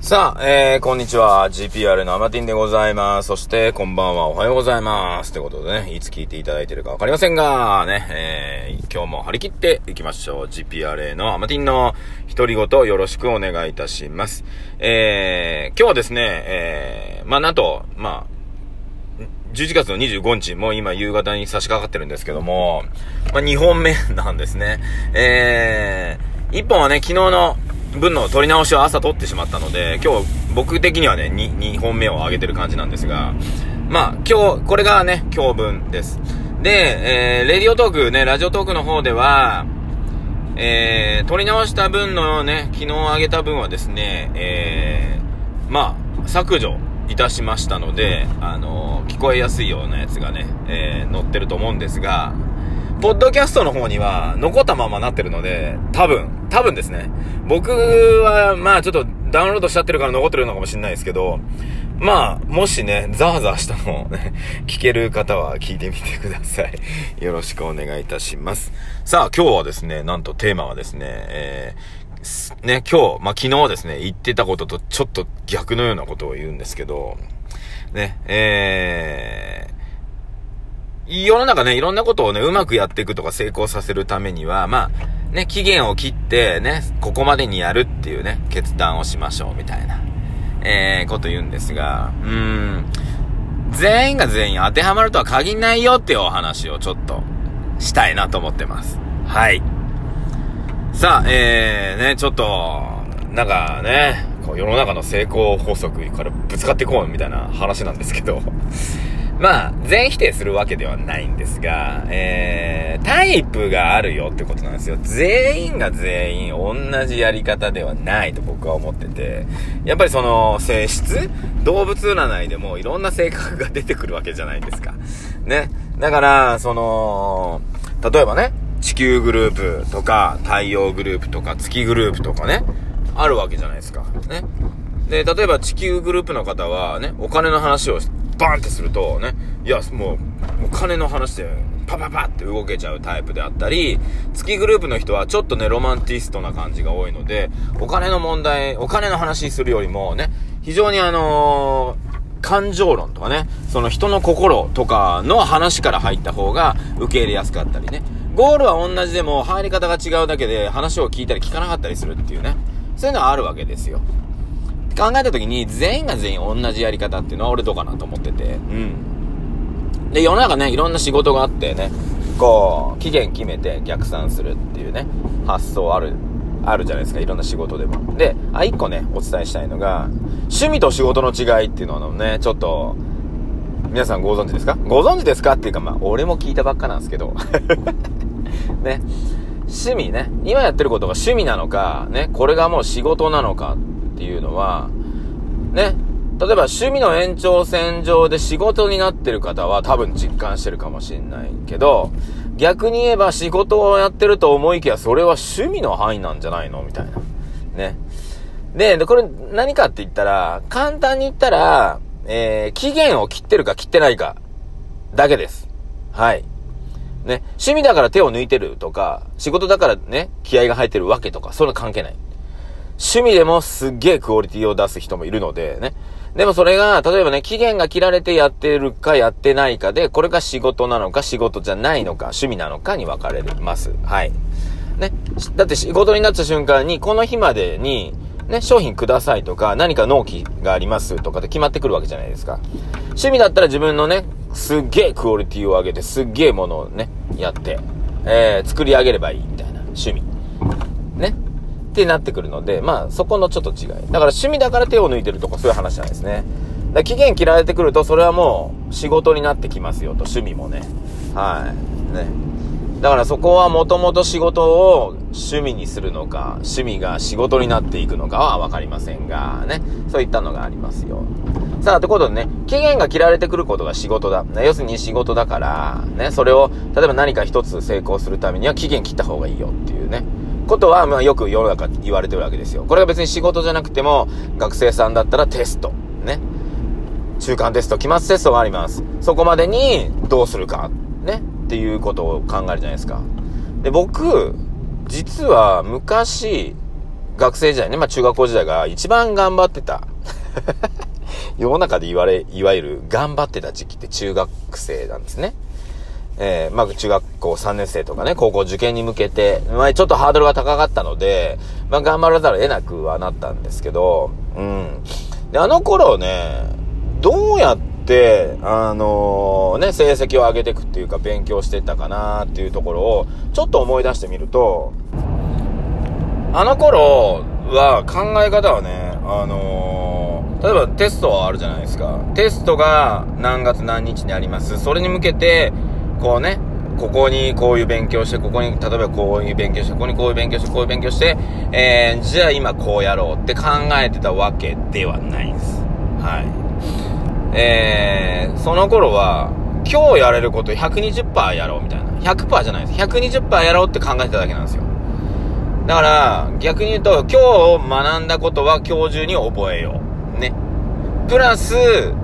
さあ、えー、こんにちは。GPR のアマティンでございます。そして、こんばんは。おはようございます。ってことでね、いつ聞いていただいてるかわかりませんが、ね、えー、今日も張り切っていきましょう。GPRA のアマティンの独り言よろしくお願いいたします。えー、今日はですね、えー、まあ、なんと、まあ、11月の25日、もう今夕方に差し掛かってるんですけども、まあ、2本目なんですね。えー、1本はね、昨日の分の取り直しを朝取ってしまったので、今日僕的にはね、2, 2本目を上げてる感じなんですが、まあ今日、これがね、今日分です。で、えー、レディオトークね、ラジオトークの方では、えー、取り直した分のね、昨日上げた分はですね、えー、まあ、削除いたしましたので、あのー、聞こえやすいようなやつがね、えー、載ってると思うんですが、ポッドキャストの方には残ったままなってるので、多分、多分ですね。僕は、まあちょっとダウンロードしちゃってるから残ってるのかもしれないですけど、まあ、もしね、ザーザーしたのをね、聞ける方は聞いてみてください。よろしくお願いいたします。さあ、今日はですね、なんとテーマはですね、えー、ね、今日、まあ昨日ですね、言ってたこととちょっと逆のようなことを言うんですけど、ね、えー、世の中ね、いろんなことをね、うまくやっていくとか成功させるためには、まあ、ね、期限を切ってね、ここまでにやるっていうね、決断をしましょう、みたいな、えー、こと言うんですが、うーん、全員が全員当てはまるとは限んないよっていうお話をちょっと、したいなと思ってます。はい。さあ、えー、ね、ちょっと、なんかね、こう世の中の成功法則からぶつかっていこうみたいな話なんですけど、まあ、全否定するわけではないんですが、えー、タイプがあるよってことなんですよ。全員が全員同じやり方ではないと僕は思ってて、やっぱりその性質？動物占いでもいろんな性格が出てくるわけじゃないですか。ね。だから、その、例えばね、地球グループとか、太陽グループとか、月グループとかね、あるわけじゃないですか。ね。で、例えば地球グループの方はね、お金の話をバーンってするとね、いや、もう、お金の話で、パパパって動けちゃうタイプであったり、月グループの人はちょっとね、ロマンティストな感じが多いので、お金の問題、お金の話するよりもね、非常にあのー、感情論とかね、その人の心とかの話から入った方が受け入れやすかったりね。ゴールは同じでも入り方が違うだけで話を聞いたり聞かなかったりするっていうね。そういうのはあるわけですよ。考えた時に全員が全員同じやり方っていうのは俺どうかなと思ってて、うん。で、世の中ね、いろんな仕事があってね、こう、期限決めて逆算するっていうね、発想ある、あるじゃないですか、いろんな仕事でも。で、あ、一個ね、お伝えしたいのが、趣味と仕事の違いっていうのをね、ちょっと、皆さんご存知ですか？ご存知ですかっていうか、まあ、俺も聞いたばっかなんですけど。ね。趣味ね。今やってることが趣味なのか、ね、これがもう仕事なのかっていうのは、ね、例えば趣味の延長線上で仕事になってる方は多分実感してるかもしれないけど、逆に言えば仕事をやってると思いきやそれは趣味の範囲なんじゃないのみたいな。ね。で、これ何かって言ったら、簡単に言ったら、えー、期限を切ってるか切ってないか、だけです。はい。ね。趣味だから手を抜いてるとか、仕事だからね、気合が入ってるわけとか、それは関係ない。趣味でもすっげえクオリティを出す人もいるのでね。でもそれが、例えばね、期限が切られてやってるかやってないかで、これが仕事なのか仕事じゃないのか、趣味なのかに分かれます。はい。ね。だって仕事になった瞬間に、この日までに、ね、商品くださいとか、何か納期がありますとかって決まってくるわけじゃないですか。趣味だったら自分のね、すっげえクオリティを上げて、すっげえものをね、やって、えー、作り上げればいいみたいな趣味。ね。ってなってくるので、まあ、そこのちょっと違い。だから趣味だから手を抜いてるとかそういう話じゃないですね。だ期限切られてくると、それはもう仕事になってきますよと、趣味もね。はい。ね。だからそこはもともと仕事を趣味にするのか、趣味が仕事になっていくのかはわかりませんが、ね。そういったのがありますよ。さあ、ということでね、期限が切られてくることが仕事だ。ね、要するに仕事だから、ね、それを、例えば何か一つ成功するためには期限切った方がいいよっていう。ことは、まあよく世の中言われてるわけですよ。これが別に仕事じゃなくても、学生さんだったらテスト。ね。中間テスト、期末テストがあります。そこまでにどうするか。ね。っていうことを考えるじゃないですか。で、僕、実は昔、学生時代ね、まあ中学校時代が一番頑張ってた。世の中で言われ、いわゆる頑張ってた時期って中学生なんですね。えー、まあ中学校3年生とかね、高校受験に向けて、まあちょっとハードルが高かったので、まあ頑張らざるを得なくはなったんですけど、うん。で、あの頃ね、どうやって、あのー、ね、成績を上げていくっていうか勉強してったかなっていうところを、ちょっと思い出してみると、あの頃は考え方はね、あのー、例えばテストはあるじゃないですか。テストが何月何日にあります。それに向けて、こうね、ここにこういう勉強して、ここに、例えばこういう勉強して、ここにこういう勉強して、こういう勉強して、えー、じゃあ今こうやろうって考えてたわけではないです。はい。えー、その頃は、今日やれること120%やろうみたいな。100%じゃないです。120%やろうって考えてただけなんですよ。だから、逆に言うと、今日学んだことは今日中に覚えよう。ね。プラス、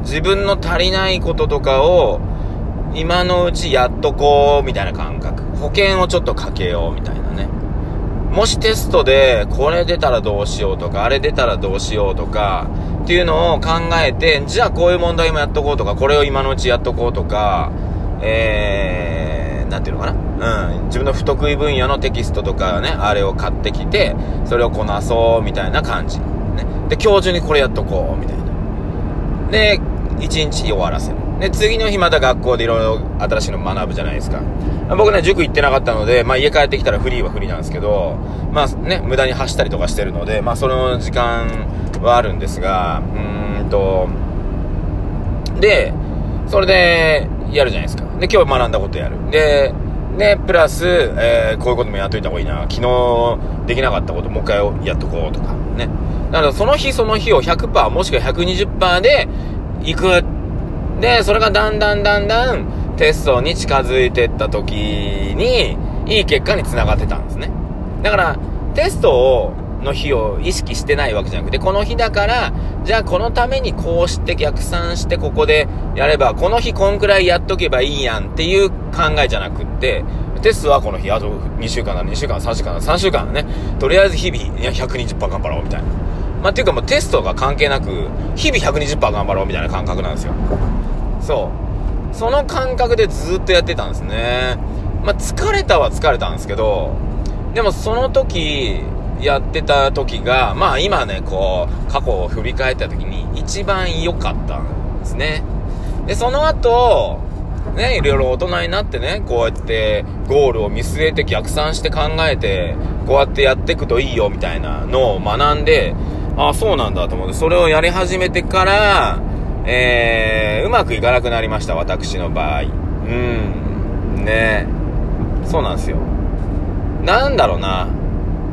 自分の足りないこととかを、今のうちやっとこう、みたいな感覚。保険をちょっとかけよう、みたいなね。もしテストで、これ出たらどうしようとか、あれ出たらどうしようとか、っていうのを考えて、じゃあこういう問題もやっとこうとか、これを今のうちやっとこうとか、えー、なんていうのかなうん、自分の不得意分野のテキストとかね、あれを買ってきて、それをこなそう、みたいな感じ。ね。で、今日中にこれやっとこう、みたいな。で、一日終わらせる。で、次の日また学校でいろいろ新しいの学ぶじゃないですか。僕ね、塾行ってなかったので、まあ家帰ってきたらフリーはフリーなんですけど、まあね、無駄に走ったりとかしてるので、まあその時間はあるんですが、うーんと、で、それで、やるじゃないですか。で、今日学んだことやる。で、で、プラス、えー、こういうこともやっといた方がいいな。昨日できなかったこともう一回やっとこうとか、ね。だからその日その日を100%もしくは120%で行くっで、それがだんだんだんだんテストに近づいてった時に、いい結果につながってたんですね。だから、テストを、の日を意識してないわけじゃなくて、この日だから、じゃあこのためにこうして逆算してここでやれば、この日こんくらいやっとけばいいやんっていう考えじゃなくって、テストはこの日、あと2週間だ、2週間、3週間だ、3週間だね。とりあえず日々、いや、120%頑張ろうみたいな。まあ、っていうかもうテストが関係なく、日々120%頑張ろうみたいな感覚なんですよ。そう。その感覚でずっとやってたんですね。まあ、疲れたは疲れたんですけど、でもその時、やってた時が、まあ今ね、こう、過去を振り返った時に一番良かったんですね。で、その後、ね、いろいろ大人になってね、こうやってゴールを見据えて逆算して考えて、こうやってやっていくといいよみたいなのを学んで、あ、そうなんだと思って、それをやり始めてから、えー、うまくいかなくなりました、私の場合。うん。ねそうなんですよ。なんだろうな。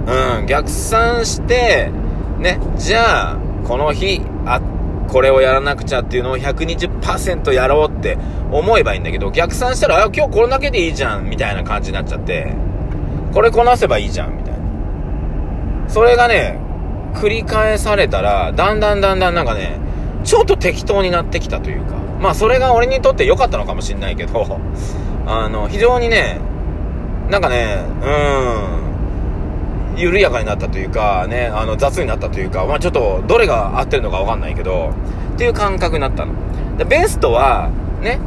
うん、逆算して、ね、じゃあ、この日、あ、これをやらなくちゃっていうのを120%やろうって思えばいいんだけど、逆算したら、あ、今日これだけでいいじゃん、みたいな感じになっちゃって、これこなせばいいじゃん、みたいな。それがね、繰り返されたら、だんだんだんだんなんかね、ちょっと適当になってきたというか、まあそれが俺にとって良かったのかもしんないけど、あの、非常にね、なんかね、うん、緩やかになったというか、ね、あの、雑になったというか、まあちょっと、どれが合ってるのかわかんないけど、っていう感覚になったの。で、ベストは、ね、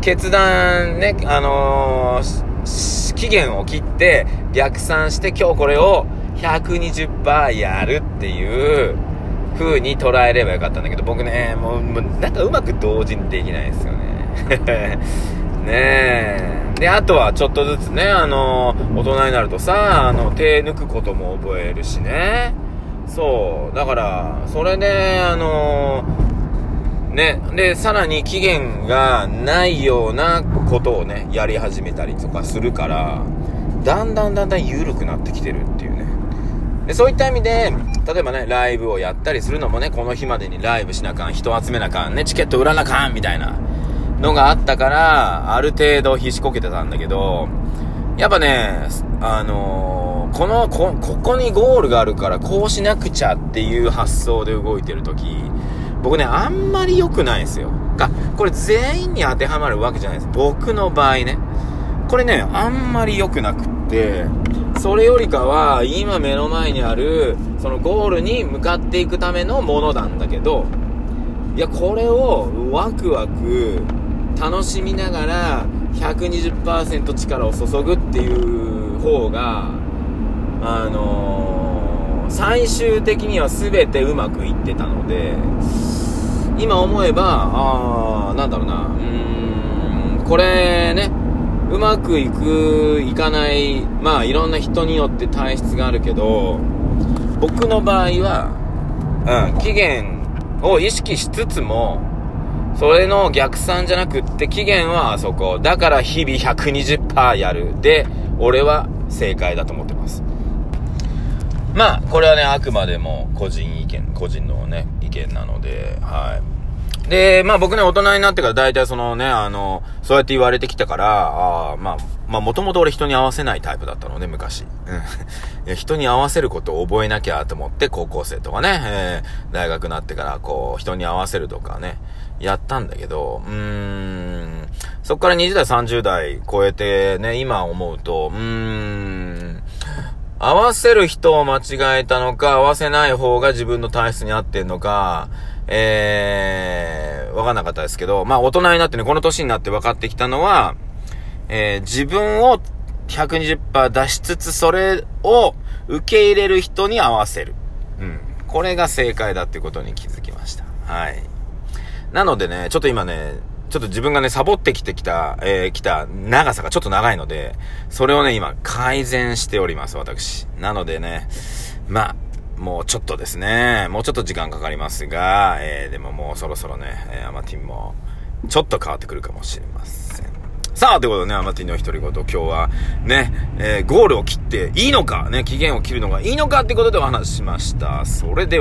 決断、ね、あのー、期限を切って逆算して今日これを120%やるっていう、風に捉えればよかったんだけど、僕ね、もう、もうなんかうまく同時にできないですよね。ねえ。で、あとはちょっとずつね、あの、大人になるとさ、あの、手抜くことも覚えるしね。そう。だから、それで、あの、ね、で、さらに期限がないようなことをね、やり始めたりとかするから、だんだんだんだん緩くなってきてるっていう。で、そういった意味で、例えばね、ライブをやったりするのもね、この日までにライブしなあかん、人集めなあかん、ね、チケット売らなあかん、みたいなのがあったから、ある程度必死こけてたんだけど、やっぱね、あのー、このこ、ここにゴールがあるからこうしなくちゃっていう発想で動いてるとき、僕ね、あんまり良くないんですよ。か、これ全員に当てはまるわけじゃないです。僕の場合ね。これね、あんまり良くなくって、それよりかは、今目の前にある、そのゴールに向かっていくためのものなんだけど、いや、これをワクワク、楽しみながら、120%力を注ぐっていう方が、あのー、最終的には全てうまくいってたので、今思えば、あー、なんだろうな、うーん、これね、うまくいく、いかない、まあいろんな人によって体質があるけど、僕の場合は、うん、期限を意識しつつも、それの逆算じゃなくって期限はあそこ。だから日々120%やる。で、俺は正解だと思ってます。まあ、これはね、あくまでも個人意見、個人のね、意見なので、はい。で、まあ僕ね、大人になってから大体そのね、あの、そうやって言われてきたから、あ、まあ、まあもともと俺人に合わせないタイプだったので、昔。うん。人に合わせることを覚えなきゃと思って、高校生とかね、えー、大学になってからこう、人に合わせるとかね、やったんだけど、うーん、そっから20代、30代超えてね、今思うと、うーん、合わせる人を間違えたのか、合わせない方が自分の体質に合ってんのか、えー、わかんなかったですけど、まあ大人になってね、この年になって分かってきたのは、えー、自分を120%出しつつ、それを受け入れる人に合わせる。うん。これが正解だってことに気づきました。はい。なのでね、ちょっと今ね、ちょっと自分がね、サボってきてきた、えー、来た長さがちょっと長いので、それをね、今改善しております、私。なのでね、まあ、もうちょっとですね、もうちょっと時間かかりますが、えー、でももうそろそろね、えー、アマティンも、ちょっと変わってくるかもしれません。さあ、ということでね、アマティンの独り言、今日はね、えー、ゴールを切っていいのか、ね、期限を切るのがいいのかってことでお話ししました。それでは